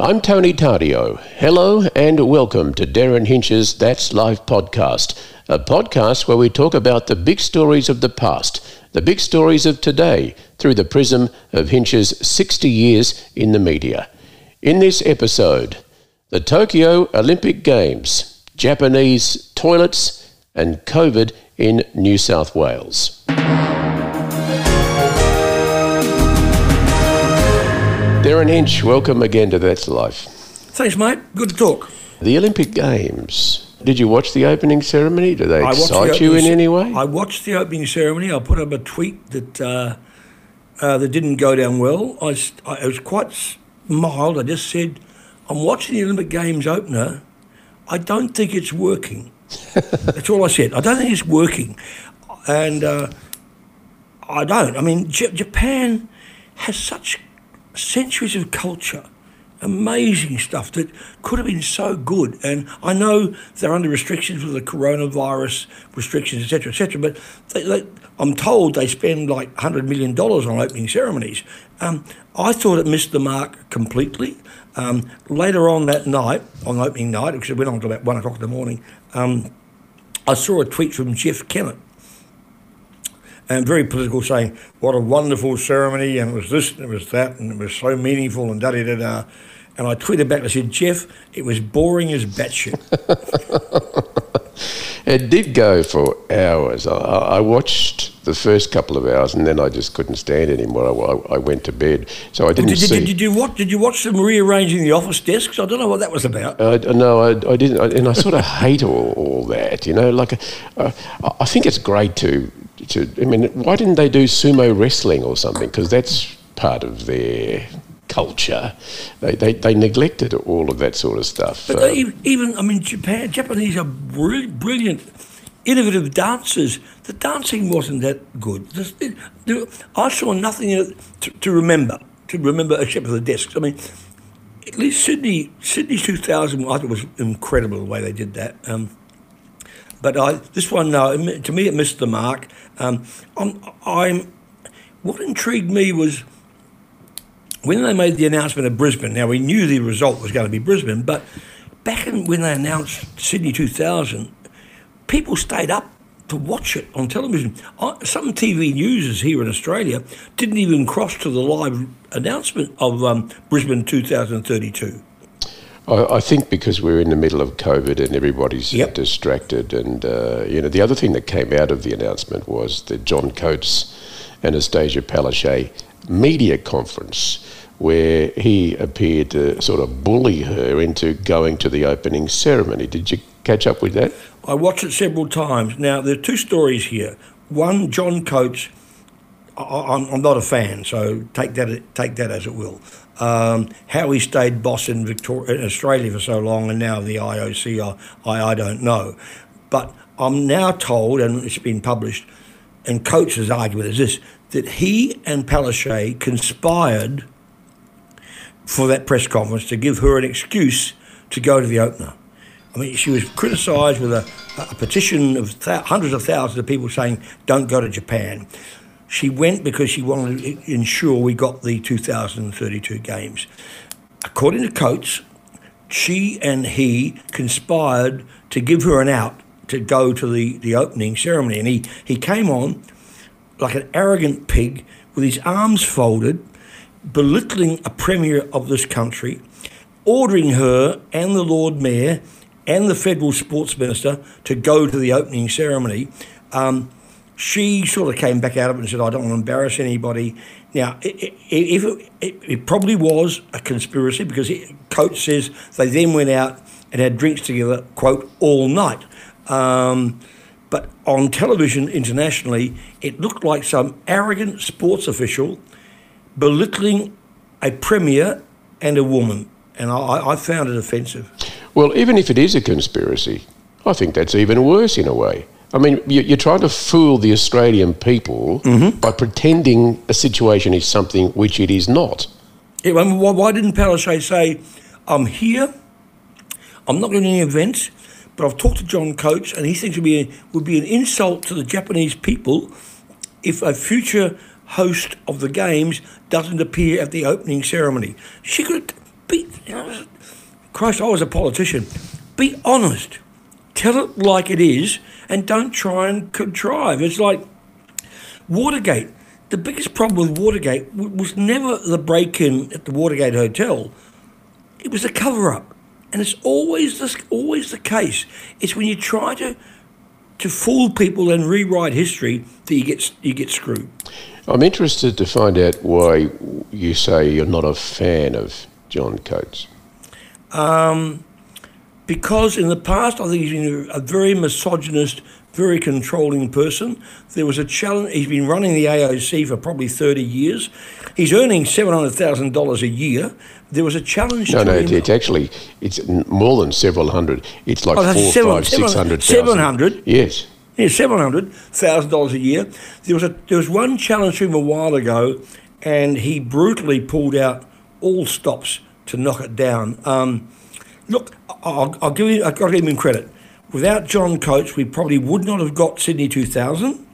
I'm Tony Tardio. Hello and welcome to Derryn Hinch's That's Life podcast, a podcast where we talk about the big stories of the past, the big stories of today, through the prism of Hinch's 60 years in the media. In this episode, the Tokyo Olympic Games, Japanese toilets, and COVID in New South Wales. Derryn Hinch, welcome again to That's Life. Thanks, mate. Good to talk. The Olympic Games. Did you watch the opening ceremony? Did they I excite the you in any way? I watched the opening ceremony. I put up a tweet that uh, uh, that didn't go down well. I it was quite mild. I just said, "I'm watching the Olympic Games opener. I don't think it's working." That's all I said. I don't think it's working, and uh, I don't. I mean, J- Japan has such centuries of culture, amazing stuff that could have been so good. And I know they're under restrictions with the coronavirus restrictions, etc., etc. But they, they, I'm told they spend like hundred million dollars on opening ceremonies. Um, I thought it missed the mark completely. Um, later on that night, on opening night, because it went on to about one o'clock in the morning, um, I saw a tweet from Jeff Kennett and very political, saying what a wonderful ceremony, and it was this, and it was that, and it was so meaningful, and da da da da. And I tweeted back, and I said, Jeff, it was boring as batshit. It did go for hours. I, I watched the first couple of hours and then I just couldn't stand anymore. I, I went to bed. So I didn't did, you- see. did, did you watch? Did you watch them rearranging the office desks? I don't know what that was about. I, no, I, I didn't, I, and I sort of hate all, all that. You know, like uh, I think it's great to, to. I mean, why didn't they do sumo wrestling or something? Because that's part of their culture. They, they they neglected all of that sort of stuff. But Uh, they, even, even, I mean, Japan, Japanese are brilliant, brilliant, innovative dancers. The dancing wasn't that good. It- there- I saw nothing in it to, to remember, to remember except for the desks. I mean, at least Sydney, Sydney 2000, I thought was incredible the way they did that. Um, but I, this one, no, to me, it missed the mark. Um, I'm, I'm, what intrigued me was when they made the announcement of Brisbane, now we knew the result was going to be Brisbane, but back in, when they announced Sydney 2000, people stayed up to watch it on television. Some TV newsers here in Australia didn't even cross to the live announcement of um, Brisbane 2032. I, I think because we're in the middle of COVID and everybody's Yep. distracted, and uh, you know, the other thing that came out of the announcement was the John Coates Annastacia Palaszczuk media conference, where he appeared to sort of bully her into going to the opening ceremony. Did you catch up with that? I watched it several times. Now, there are two stories here. One, John Coates, I, I'm, I'm not a fan, so take that take that as it will. Um, how he stayed boss in, Victoria, in Australia for so long, and now the IOC, I, I, don't know. But I'm now told, and it's been published, and Coates' argument is this that he and Palaszczuk conspired for that press conference to give her an excuse to go to the opener. I mean, she was criticised with a, a petition of th- hundreds of thousands of people saying, don't go to Japan. She went because she wanted to ensure we got the 2032 Games. According to Coates, she and he conspired to give her an out to go to the, the opening ceremony. And he, he came on like an arrogant pig with his arms folded, belittling a premier of this country, ordering her and the Lord Mayor and the federal sports minister to go to the opening ceremony. Um, she sort of came back out of it and said, I don't want to embarrass anybody. Now, it, it, it probably was a conspiracy because it, says they then went out and had drinks together, quote, all night. Um, but on television internationally, it looked like some arrogant sports official belittling a premier and a woman. And I, I found it offensive. Well, even if it is a conspiracy, I think that's even worse in a way. I mean, you- you're trying to fool the Australian people mm-hmm. by pretending a situation is something which it is not. Yeah, why, didn't Palaszczuk say, I'm here, I'm not going to any events, but I've talked to John Coates and he thinks it would be, a, would be an insult to the Japanese people if a future host of the Games doesn't appear at the opening ceremony. She could be, Christ, I was a politician. Be honest. Tell it like it is and don't try and contrive. It's like Watergate. The biggest problem with Watergate was never the break in at the Watergate Hotel, it was a cover up. And it's always the, always the case. It's when you try to to fool people and rewrite history that you get you get screwed. I'm interested to find out why you say you're not a fan of John Coates. Um, because in the past, I think he's been a very misogynist, very controlling person. There was a challenge. He's been running the AOC for probably 30 years. He's earning $700,000 a year. There was a challenge. No, no, him. it's actually it's more than several hundred. It's like Oh, four, seven- five, seven- six hundred thousand. 700? Yes. Yeah, seven hundred thousand dollars a year. There was a there was one challenge to him a while ago, and he brutally pulled out all stops to knock it down. Um, look, I'll, I'll give you. I've got to give him credit. Without John Coates, we probably would not have got Sydney two thousand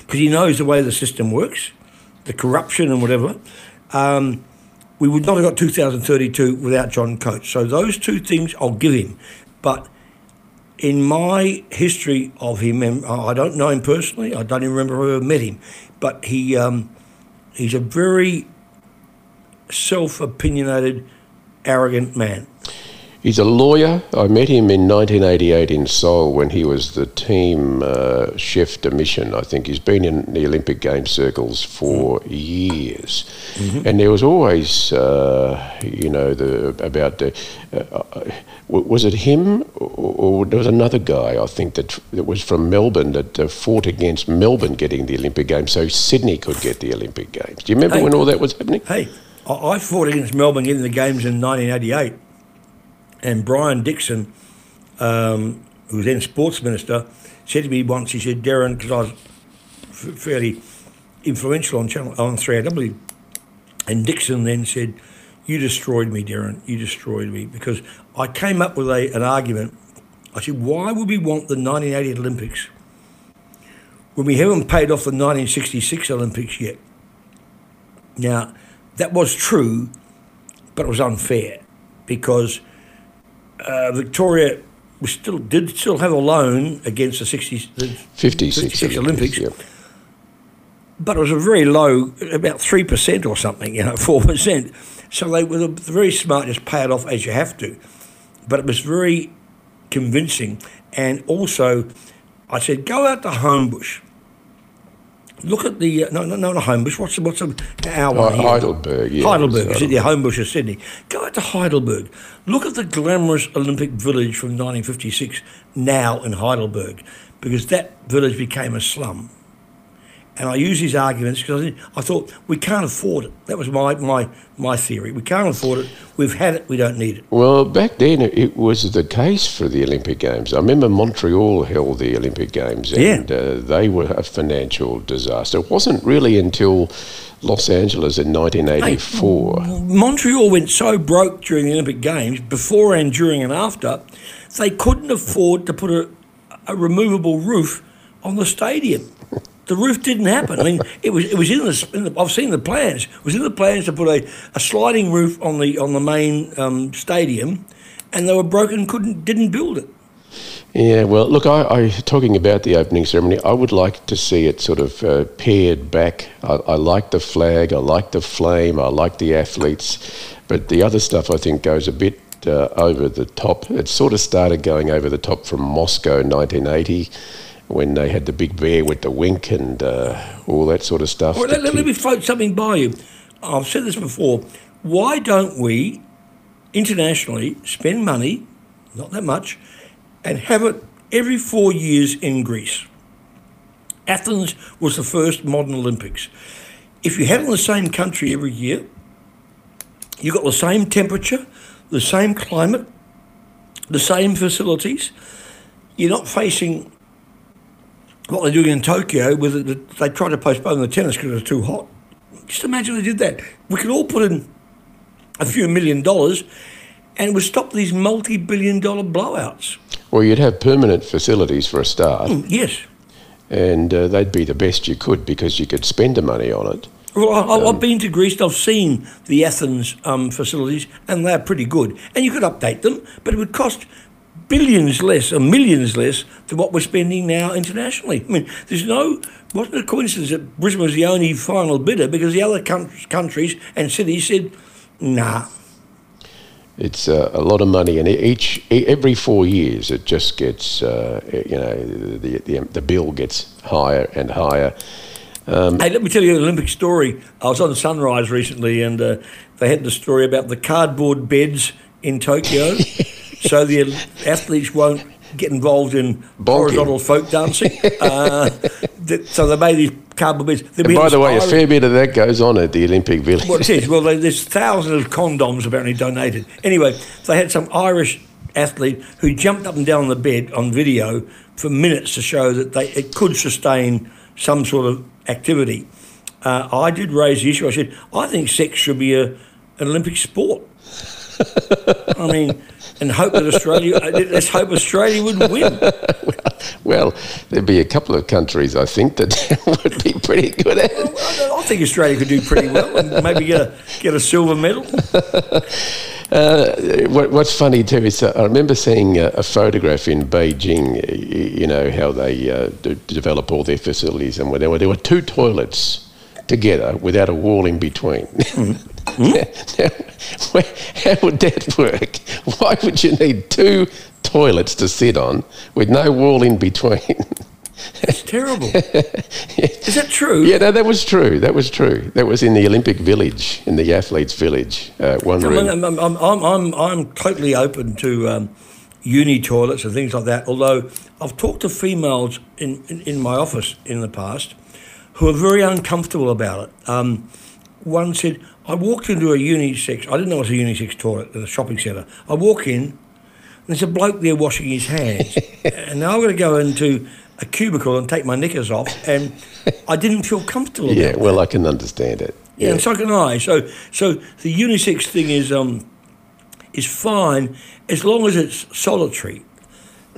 because he knows the way the system works, the corruption and whatever. Um, we would not have got 2032 without John Coates. So those two things I'll give him. But in my history of him, and I don't know him personally. I don't even remember ever met him, but he um, he's a very self-opinionated, arrogant man. He's a lawyer. I met him in 1988 in Seoul when he was the team uh, chef de mission. I think he's been in the Olympic Games circles for years, and there was always, uh, you know, the about the. Uh, uh, was it him or, or there was another guy I think that that was from Melbourne that uh, fought against Melbourne getting the Olympic Games so Sydney could get the Olympic Games. Do you remember Hey. when all that was happening? Hey, I, I fought against Melbourne getting the games in 1988, and Brian Dixon, um, who was then sports minister, said to me once. He said, "Derryn, because I was f- fairly influential on Channel on 3AW," and Dixon then said, "You destroyed me, Derryn. You destroyed me because I came up with a, an argument. I said, why would we want the 1980 Olympics when we haven't paid off the 1966 Olympics yet?" Now, that was true, but it was unfair because uh, Victoria was still did still have a loan against the 60, the 56, 56 Olympics, yeah. but it was a very low, about three percent or something, you know, four percent. So they were very smart, just pay it off as you have to. But it was very convincing, and also, I said, go out to Homebush. Look at the uh, no, no, no, not Homebush. What's the, what's the our Oh, here? Heidelberg, yeah. Heidelberg, It's Sydney, Homebush of Sydney. Go out to Heidelberg. Look at the glamorous Olympic village from 1956 now in Heidelberg, because that village became a slum. And I use these arguments because I, I thought we can't afford it. That was my, my, my theory. We can't afford it. We've had it. We don't need it. Well, back then it was the case for the Olympic Games. I remember Montreal held the Olympic Games and uh, they were a financial disaster. It wasn't really until Los Angeles in 1984. Montreal went so broke during the Olympic Games, before and during and after, they couldn't afford to put a, a removable roof on the stadium. The roof didn't happen. I mean, it was it was in the, in the I've seen the plans. It was in the plans to put a, a sliding roof on the on the main um, stadium, and they were broken. Couldn't didn't build it. Yeah, well, look, I, I talking about the opening ceremony. I would like to see it sort of uh, paired back. I, I like the flag, I like the flame, I like the athletes, but the other stuff I think goes a bit uh, over the top. It sort of started going over the top from Moscow, 1980, when they had the big bear with the wink and uh, all that sort of stuff. Well, let, let me float something by you. I've said this before. Why don't we internationally spend money, not that much, and have it every four years in Greece? Athens was the first modern Olympics. If you had it in the same country every year, you got the same temperature, the same climate, the same facilities. You're not facing what they're doing in Tokyo, with it, they tried to postpone the tennis because it was too hot. Just imagine they did that. We could all put in a few million dollars, and it would stop these multi-billion-dollar blowouts. Well, you'd have permanent facilities for a start, Yes, and uh, they'd be the best you could because you could spend the money on it. Well, I, I've been to Greece. I've seen the Athens um, facilities, and they're pretty good. And you could update them, but it would cost billions less or millions less than what we're spending now internationally. I mean, there's no wasn't a coincidence that Brisbane was the only final bidder because the other countries and cities said, "Nah." It's uh, a lot of money, and each every four years it just gets uh, you know the, the the bill gets higher and higher. Um, hey, let me tell you an Olympic story. I was on Sunrise recently, and uh, they had the story about the cardboard beds in Tokyo, so the athletes won't get involved in Bonking. horizontal folk dancing. Uh, so they made these cardboard beds. And by the way, a fair bit of that goes on at the Olympic Village. Well, it is. Well, there's thousands of condoms apparently donated. Anyway, they had some Irish athlete who jumped up and down on the bed on video for minutes to show that they it could sustain some sort of activity. Uh, I did raise the issue. I said, I think sex should be a, an Olympic sport. I mean, and hope that Australia, uh, let's hope Australia would win. well, there'd be a couple of countries, I think, that would be pretty good at it. Well, I think Australia could do pretty well and maybe get a, get a silver medal. Uh, what, what's funny too is uh, I remember seeing a, a, photograph in Beijing. You know how they uh, develop all their facilities, and were there were two toilets together without a wall in between. Mm. now, how would that work? Why would you need two toilets to sit on with no wall in between? That's terrible. Is that true? Yeah, no, that was true. That was true. That was in the Olympic Village, in the athletes' village. Uh, one room. I'm, I'm, I'm, I'm, I'm totally open to um, uni toilets and things like that. Although I've talked to females in, in, in, my office in the past who are very uncomfortable about it. Um, one said, I walked into a unisex, I didn't know it was a unisex toilet at a shopping centre. I walk in, and there's a bloke there washing his hands. and now I'm going to go into a cubicle and take my knickers off, and I didn't feel comfortable. yeah, well, I can understand it. Yeah, yeah, and so can I. So, so the unisex thing is um, is fine as long as it's solitary.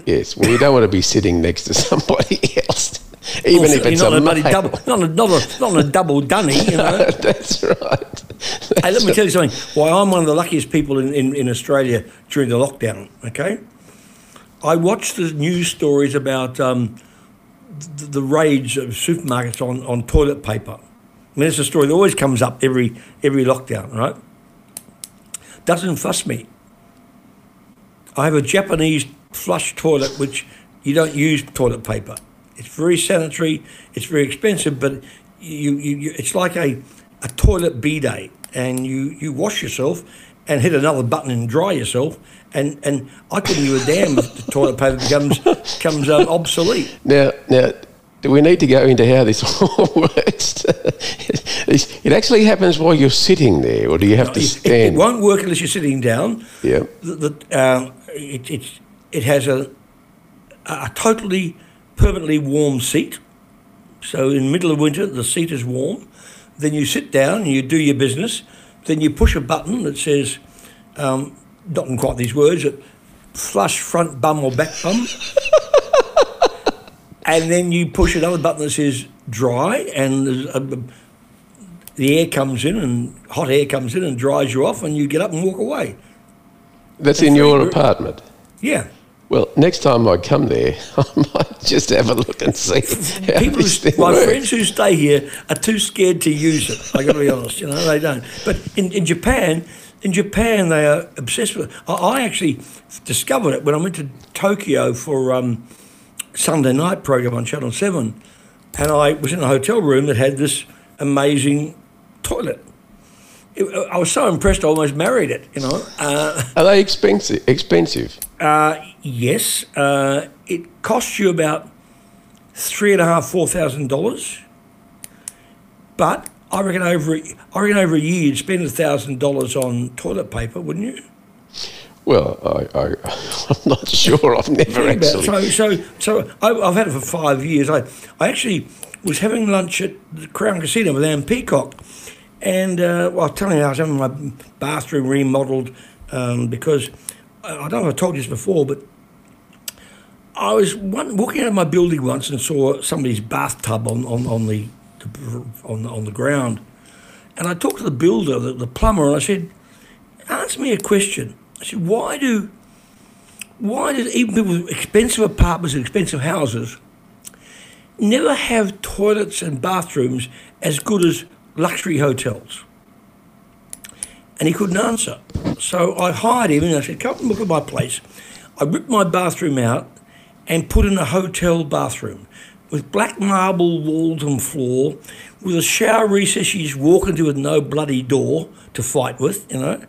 Yes, well, you don't want to be sitting next to somebody else, even also, if it's not a, a double, not a, not a, not a double dunny. You know? no, that's right. That's hey, let me tell you something. Why I'm one of the luckiest people in, in, in Australia during the lockdown. Okay, I watched the news stories about um, the, the rage of supermarkets on, on toilet paper. I mean, it's a story that always comes up every every lockdown, right? Doesn't fuss me. I have a Japanese flush toilet which you don't use toilet paper. It's very sanitary. It's very expensive, but you, you, you it's like a, a toilet bidet, and you, you wash yourself and hit another button and dry yourself. And, and I couldn't give a damn if the toilet paper becomes comes um, obsolete. Now, now, do we need to go into how this all works? it actually happens while you're sitting there, or do you have no, to stand? It, it, won't work unless you're sitting down. Yeah. The, the, uh, it, it, it has a, a totally permanently warm seat. So in the middle of winter, the seat is warm. Then you sit down and you do your business. Then you push a button that says, um, not in quite these words, but flush front bum or back bum. and then you push another button that says dry, and a, the air comes in, and hot air comes in and dries you off, and you get up and walk away. That's, in your apartment? Yeah. Well, next time I come there, I might just have a look and see. People, who, my works. friends who stay here are too scared to use it. I got to be honest, you know, they don't. But in, in Japan, in Japan, they are obsessed with it. I, I actually discovered it when I went to Tokyo for um, Sunday night program on Channel Seven, and I was in a hotel room that had this amazing toilet. I was so impressed, I almost married it. You know. Uh, Are they expensive? Expensive? Uh, yes. Uh, it costs you about three and a half, four thousand dollars. But I reckon over I reckon over a year you'd spend a thousand dollars on toilet paper, wouldn't you? Well, I, I, am not sure. I've never actually. So, so, so I, have had it for five years. I, I actually was having lunch at the Crown Casino with Anne Peacock, and uh, well, I was telling you I was having my bathroom remodelled um, because I don't know if I told you this before, but I was one, walking out of my building once and saw somebody's bathtub on, on, on the on the, on the ground, And I talked to the builder, the, the plumber, and I said, "Answer me a question." I said, "Why do, why do even people with expensive apartments and expensive houses never have toilets and bathrooms as good as luxury hotels?" And he couldn't answer. So I hired him and I said, "Come and look at my place." I ripped my bathroom out and put in a hotel bathroom with black marble walls and floor, with a shower recess you just walk into with no bloody door to fight with, you know.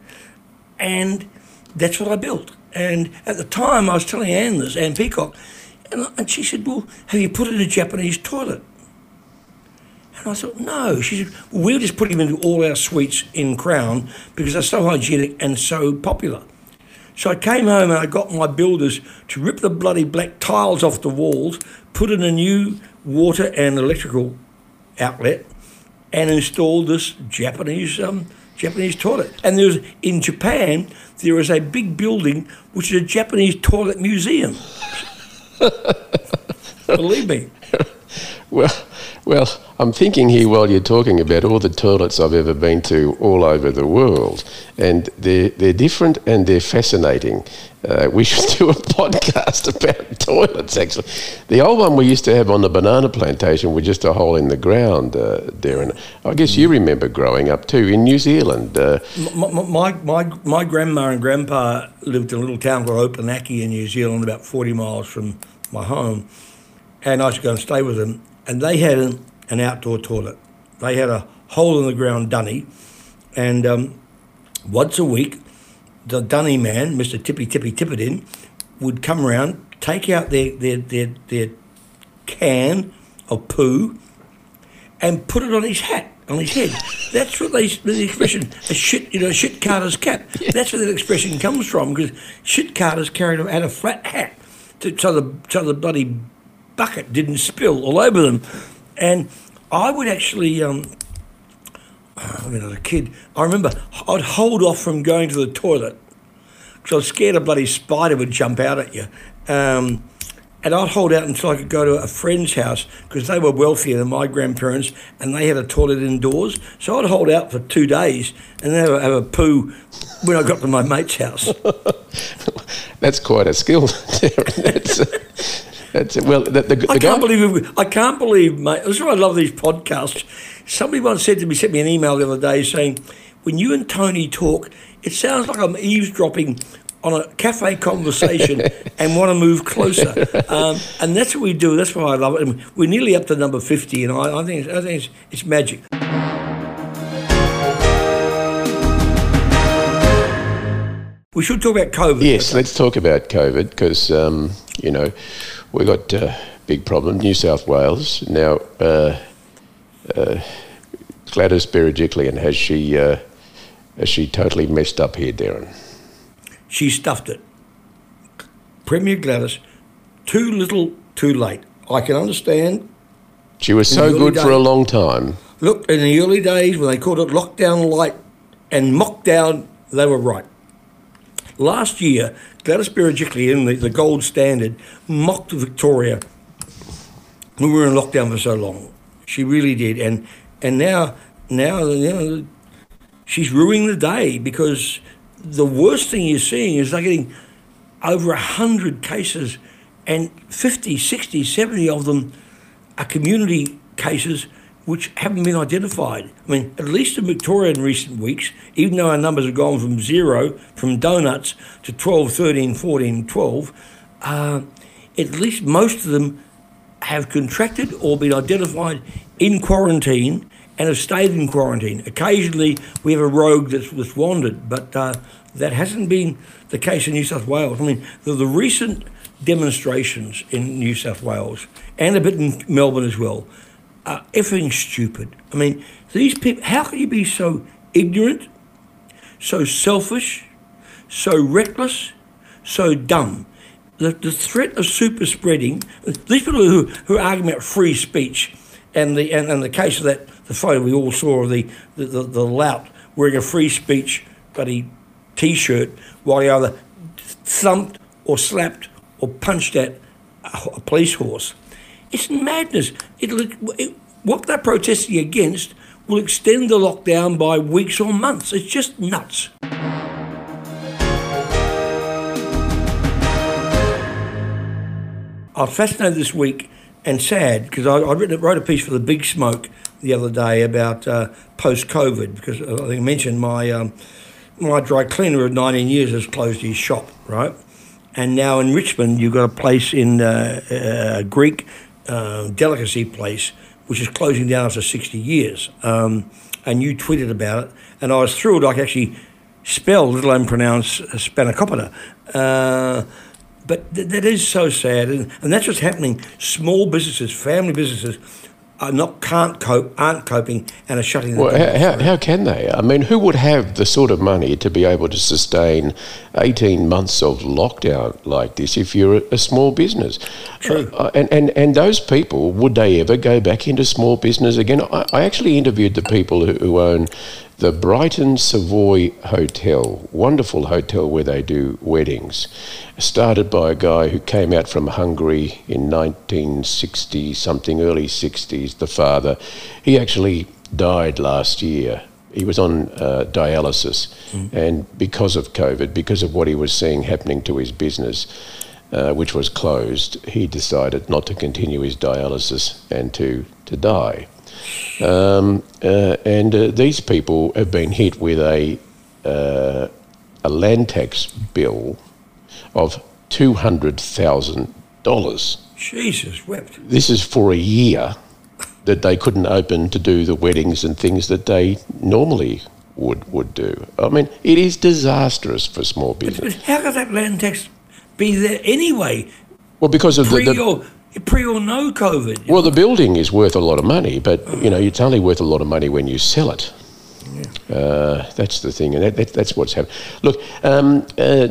And that's what I built. And at the time, I was telling Anne this, Anne Peacock, and, and she said, Well, have you put in a Japanese toilet? And I thought, no. She said, well, we'll just put him into all our suites in Crown because they're so hygienic and so popular. So I came home and I got my builders to rip the bloody black tiles off the walls, put in a new water and electrical outlet, and installed this Japanese um, Japanese toilet. And there's in Japan there is a big building which is a Japanese toilet museum. Believe me. Well, well, I'm thinking here while you're talking about all the toilets I've ever been to all over the world, and they're, they're different and they're fascinating. Uh, we should do a podcast about toilets, actually. The old one we used to have on the banana plantation was just a hole in the ground, uh, Derryn. I guess you remember growing up too in New Zealand. Uh, my, my, my, my grandma and grandpa lived in a little town called Opunake in New Zealand, about 40 miles from my home. And I used to go and stay with them and they had an, an outdoor toilet. They had a hole in the ground dunny, and um, once a week, the dunny man, Mr. Tippy Tippy Tippidin, would come around, take out their, their, their, their can of poo, and put it on his hat, on his head. That's what they, the expression, a shit, you know, shit carter's cap. That's where that expression comes from, because shit carters carried had a flat hat, to, so the so the bloody bucket didn't spill all over them. And I would actually, um, I mean, as a kid, I remember I'd hold off from going to the toilet because I was scared a bloody spider would jump out at you. Um, and I'd hold out until I could go to a friend's house because they were wealthier than my grandparents and they had a toilet indoors. So I'd hold out for two days and then have a, have a poo when I got to my mate's house. That's quite a skill. That's, well. The, the, the I can't guy- believe. I can't believe, mate. That's why I love these podcasts. Somebody once said to me, sent me an email the other day saying, "When you and Tony talk, it sounds like I'm eavesdropping on a cafe conversation and want to move closer. Um, and that's what we do. That's why I love it. And we're nearly up to number 50, and I, I think, it's, I think it's, it's magic. We should talk about COVID. Yes, let's talk about COVID because, um, you know, we got a big problem. New South Wales now. Uh, uh, Gladys Berejiklian has she uh, has she totally messed up here, Derryn? She stuffed it. Premier Gladys, too little, too late. I can understand. She was so good days, for a long time. Look, in the early days when they called it lockdown light and mockdown, they were right. Last year, Gladys Berejiklian, the, the gold standard, mocked Victoria when we were in lockdown for so long. She really did, and and now now you know she's ruining the day because the worst thing you're seeing is they're getting over 100 cases and 50, 60, 70 of them are community cases which haven't been identified. I mean, at least in Victoria in recent weeks, even though our numbers have gone from zero, from donuts to 12, 13, 14, 12, uh, at least most of them have contracted or been identified in quarantine and have stayed in quarantine. Occasionally, we have a rogue that's, wandered, but uh, that hasn't been the case in New South Wales. I mean, the, the recent demonstrations in New South Wales and a bit in Melbourne as well are effing stupid. I mean, these people, how can you be so ignorant, so selfish, so reckless, so dumb? The, the threat of super spreading, these people who, who arguing about free speech, and the, and, and the case of that, the photo we all saw of the, the, the, the lout wearing a free speech bloody t shirt while he either thumped or slapped or punched at a, a police horse. It's madness. It, it, what they're protesting against will extend the lockdown by weeks or months. It's just nuts. I was fascinated this week and sad because I, I wrote a piece for the Big Smoke the other day about uh, post COVID because I think I mentioned my um, my dry cleaner of 19 years has closed his shop, right? And now in Richmond, you've got a place in uh, a Greek uh, delicacy place which is closing down after 60 years. Um, and you tweeted about it, and I was thrilled I could actually spell, let alone pronounce, spanakopita. Uh, but th- that is so sad, and, and that's what's happening. Small businesses, family businesses, are not can't cope, aren't coping, and are shutting. Well, how, how can they? I mean, who would have the sort of money to be able to sustain eighteen months of lockdown like this if you're a, a small business? True. Uh, and, and and those people would they ever go back into small business again? I, I actually interviewed the people who, who own the Brighton Savoy Hotel, wonderful hotel where they do weddings, started by a guy who came out from Hungary in 1960 something, early 60s, the father. He actually died last year. He was on uh, dialysis, mm. and because of COVID, because of what he was seeing happening to his business, uh, which was closed, he decided not to continue his dialysis and to, to die. Um, uh, and uh, these people have been hit with a, uh, a land tax bill of $200,000. Jesus wept. This is for a year that they couldn't open to do the weddings and things that they normally would would do. I mean, it is disastrous for small business. But, but how could that land tax be there anyway? Well, because of the, the pre or no COVID. Well, know? the building is worth a lot of money, but you know it's only worth a lot of money when you sell it. Yeah. Uh, that's the thing, and that, that, that's what's happening. Look, um, uh,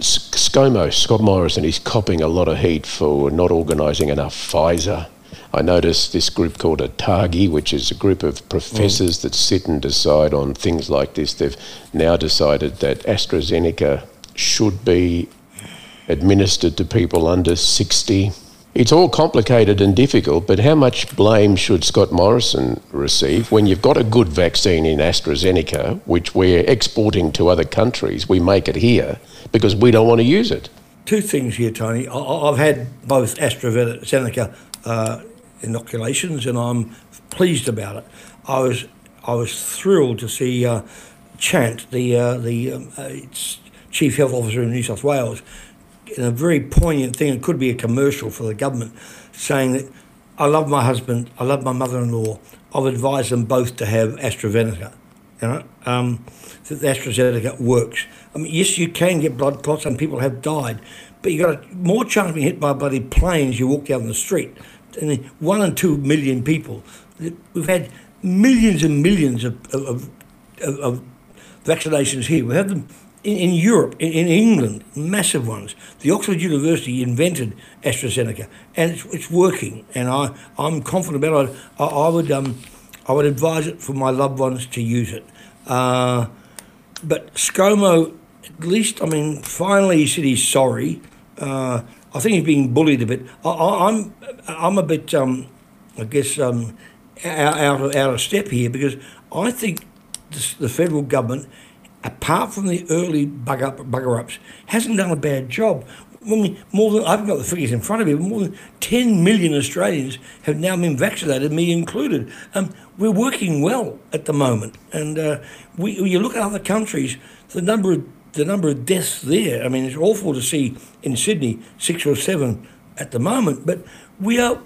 ScoMo, Scott Morrison, is copping a lot of heat for not organising enough Pfizer. I noticed this group called ATAGI, which is a group of professors mm. that sit and decide on things like this. They've now decided that AstraZeneca should be administered to people under 60 it's all complicated and difficult, but how much blame should Scott Morrison receive when you've got a good vaccine in AstraZeneca, which we're exporting to other countries? We make it here because we don't want to use it. Two things here, Tony. I've had both AstraZeneca uh, inoculations, and I'm pleased about it. I was I was thrilled to see uh, Chant, the uh, the um, uh, chief health officer in New South Wales, a very poignant thing, it could be a commercial for the government, saying that I love my husband, I love my mother-in-law. I've advised them both to have AstraZeneca. You know, um, that AstraZeneca works. I mean, yes, you can get blood clots, and people have died, but you got a, more chance of being hit by bloody planes. You walk down the street, and one and two million people. We've had millions and millions of, of, of, of vaccinations here. We have them in, in Europe, in, in, England, massive ones. The Oxford University invented AstraZeneca, and it's, it's working. And I, I'm confident about it. I, I would um, I would advise it for my loved ones to use it. Uh, but ScoMo, at least, I mean, finally he said he's sorry. Uh, I think he's being bullied a bit. I, am I'm, I'm a bit, um, I guess, um, out, out, of, out of step here because I think the federal government apart from the early bug up, bugger ups, hasn't done a bad job. When more than I haven't got the figures in front of me, but more than 10 million Australians have now been vaccinated, me included. Um, we're working well at the moment, and uh, we, you look at other countries, the number of the number of deaths there. I mean, it's awful to see in Sydney six or seven at the moment, but we are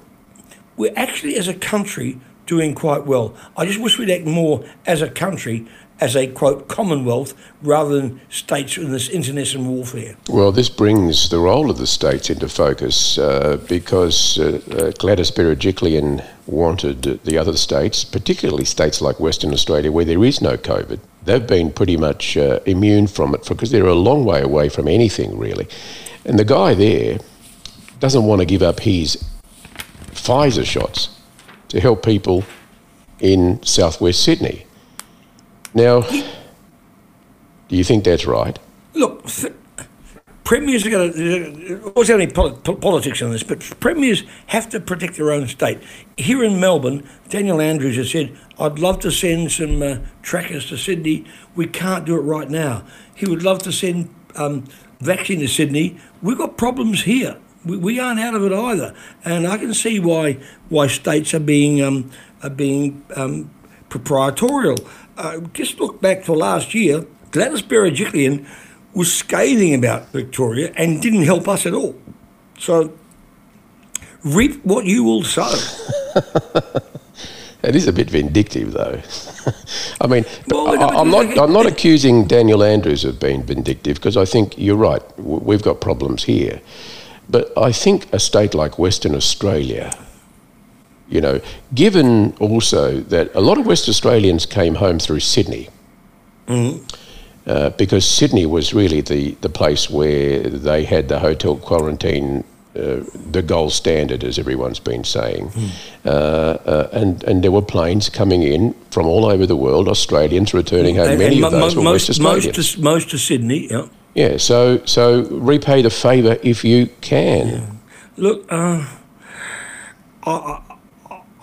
we're actually as a country doing quite well. I just wish we'd act more as a country as a quote commonwealth rather than states in this internecine warfare. Well, this brings the role of the states into focus uh, because uh, uh, Gladys Berejiklian wanted the other states, particularly states like Western Australia where there is no COVID. They've been pretty much uh, immune from it because they're a long way away from anything really. And the guy there doesn't want to give up his Pfizer shots to help people in southwest Sydney. Now, do you think that's right? Look, premiers are going to. Always any politics on this, but premiers have to protect their own state. Here in Melbourne, Daniel Andrews has said, "I'd love to send some uh, trackers to Sydney. We can't do it right now. He would love to send um, vaccine to Sydney. We've got problems here. We, we aren't out of it either, and I can see why why states are being um, are being um, proprietorial. Uh, just look back to last year. Gladys Berejiklian was scathing about Victoria and didn't help us at all. So reap what you will sow. it is a bit vindictive, though. I mean, well, I, am not. I'm not accusing Daniel Andrews of being vindictive because I think you're right. We've got problems here, but I think a state like Western Australia, you know, given also that a lot of West Australians came home through Sydney. Mm-hmm uh, because Sydney was really the, the place where they had the hotel quarantine, uh, the gold standard, as everyone's been saying. Mm. and, and there were planes coming in from all over the world, Australians returning home. And, Many and of those mo- were most, West Australians. Most to, most to Sydney, yeah. Yeah, so, so repay the favour if you can. Yeah. Look, uh, I,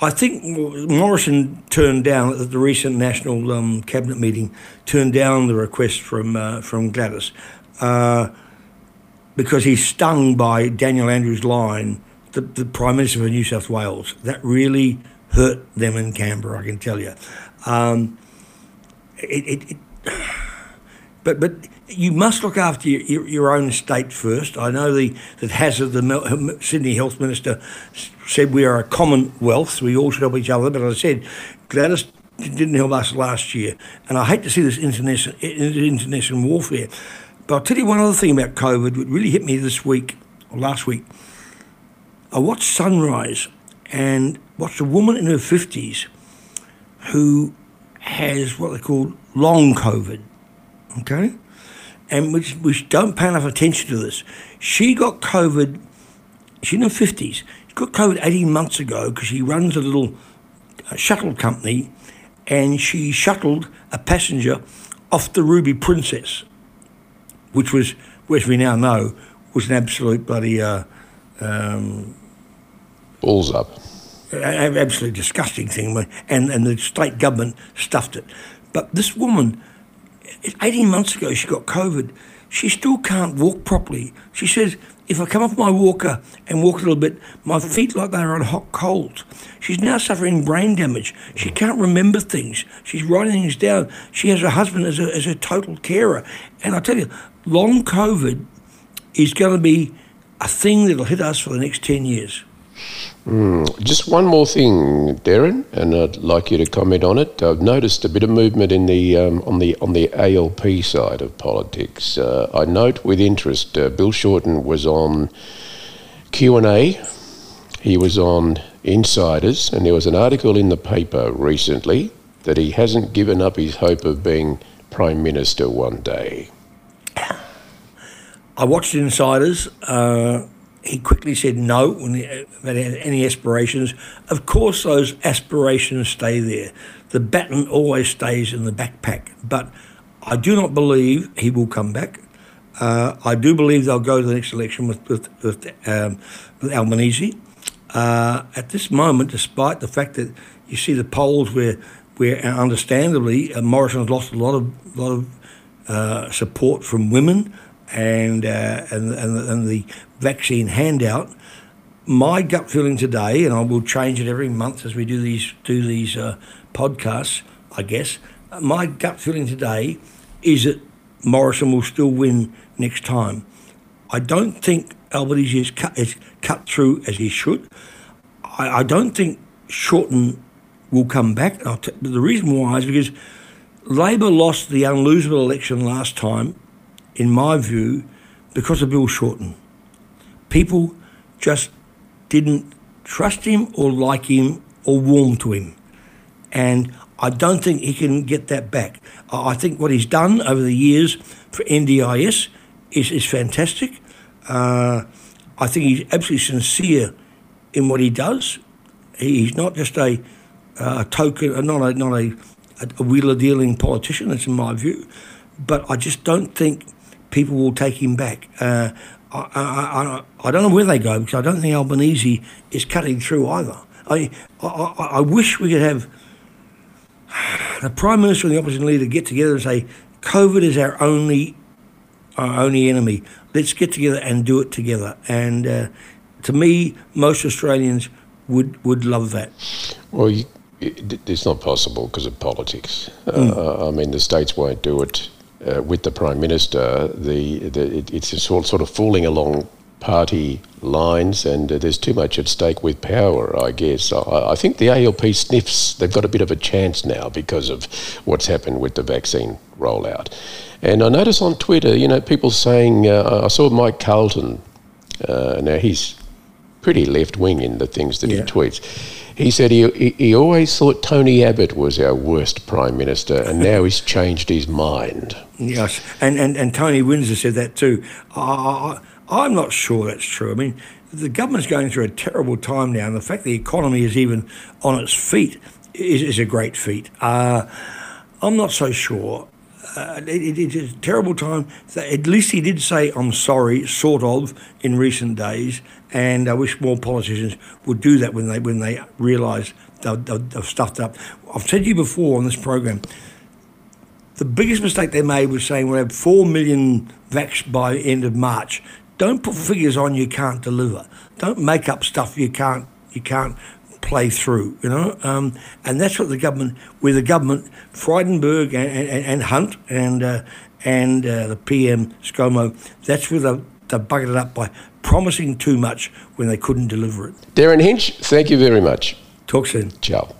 I think Morrison turned down at the recent national um, cabinet meeting, turned down the request from uh, from Gladys uh, because he's stung by Daniel Andrews' line, the, the Prime Minister of New South Wales. That really hurt them in Canberra, I can tell you. Um, it, it, it, but but you must look after your, your, own state first. I know the that Hazzard, the Sydney Health Minister, said we are a commonwealth, we all should help each other. But as I said, Gladys didn't help us last year, and I hate to see this international international warfare. But I'll tell you one other thing about COVID. What really hit me this week or last week. I watched Sunrise and watched a woman in her fifties who has what they call long COVID. Okay and which, which don't pay enough attention to this. She got COVID, she's in her 50s, she got COVID 18 months ago because she runs a little uh, shuttle company and she shuttled a passenger off the Ruby Princess, which was, as we now know, was an absolute bloody. Uh, um, Balls up. Absolutely disgusting thing, and, and the state government stuffed it. But this woman 18 months ago, she got COVID. She still can't walk properly. She says, if I come off my walker and walk a little bit, my feet like they are on hot coals. She's now suffering brain damage. She can't remember things. She's writing things down. She has her husband as a, as a total carer. And I tell you, long COVID is going to be a thing that'll hit us for the next 10 years. Mm. Just one more thing, Derryn, and I'd like you to comment on it. I've noticed a bit of movement in the um, on the on the ALP side of politics. Uh, I note with interest uh, Bill Shorten was on Q and A. He was on Insiders, and there was an article in the paper recently that he hasn't given up his hope of being prime minister one day. I watched Insiders. Uh he quickly said no when he had any aspirations. Of course, those aspirations stay there. The baton always stays in the backpack. But I do not believe he will come back. Uh, I do believe they'll go to the next election with with, with, um, with Albanese. Uh, at this moment, despite the fact that you see the polls where where understandably uh, Morrison has lost a lot of lot of uh, support from women and, uh, and, and, and the vaccine handout, my gut feeling today, and I will change it every month as we do these do these uh, podcasts, I guess. My gut feeling today is that Morrison will still win next time. I don't think Albanese is cut, is cut through as he should. I, I don't think Shorten will come back. T- the reason why is because Labor lost the unlosable election last time in my view, because of Bill Shorten. People just didn't trust him or like him or warm to him. And I don't think he can get that back. I think what he's done over the years for NDIS is, is fantastic. Uh, I think he's absolutely sincere in what he does. He's not just a, a token, not a, not a, a wheeler dealing politician, that's in my view. But I just don't think people will take him back. Uh, I, I, I, I, don't know where they go because I don't think Albanese is cutting through either. I, I, I wish we could have the Prime Minister and the opposition leader get together and say, COVID is our only our only enemy. Let's get together and do it together. And uh, to me, most Australians would would love that. Well, you, it, it's not possible because of politics. Mm. Uh, I mean, the states won't do it uh, with the prime minister. The, the it, it's sort sort of falling along party lines, and uh, there's too much at stake with power, I guess. I, I, think the ALP sniffs, they've got a bit of a chance now because of what's happened with the vaccine rollout. And I notice on Twitter, you know, people saying, uh, I saw Mike Carlton, uh, now he's pretty left wing in the things that yeah. he tweets. He said he, he, he always thought Tony Abbott was our worst prime minister, and now he's changed his mind. Yes, and and, and Tony Windsor said that too. I, I'm not sure that's true. I mean, the government's going through a terrible time now, and the fact the economy is even on its feet is, is a great feat. Uh, I'm not so sure. Uh, it, it, it's a terrible time. At least he did say, I'm sorry, sort of, in recent days. And I wish more politicians would do that when they when they realise they've, they've stuffed up. I've said to you before on this program, the biggest mistake they made was saying we'll have 4 million vax by end of March. Don't put figures on you can't deliver. Don't make up stuff you can't you can't play through, you know. Um, and that's what the government, with the government, Frydenberg and, and, and Hunt and uh, and uh, the PM ScoMo, that's where they they bugged it up by promising too much when they couldn't deliver it. Derryn Hinch, thank you very much. Talk soon. Ciao.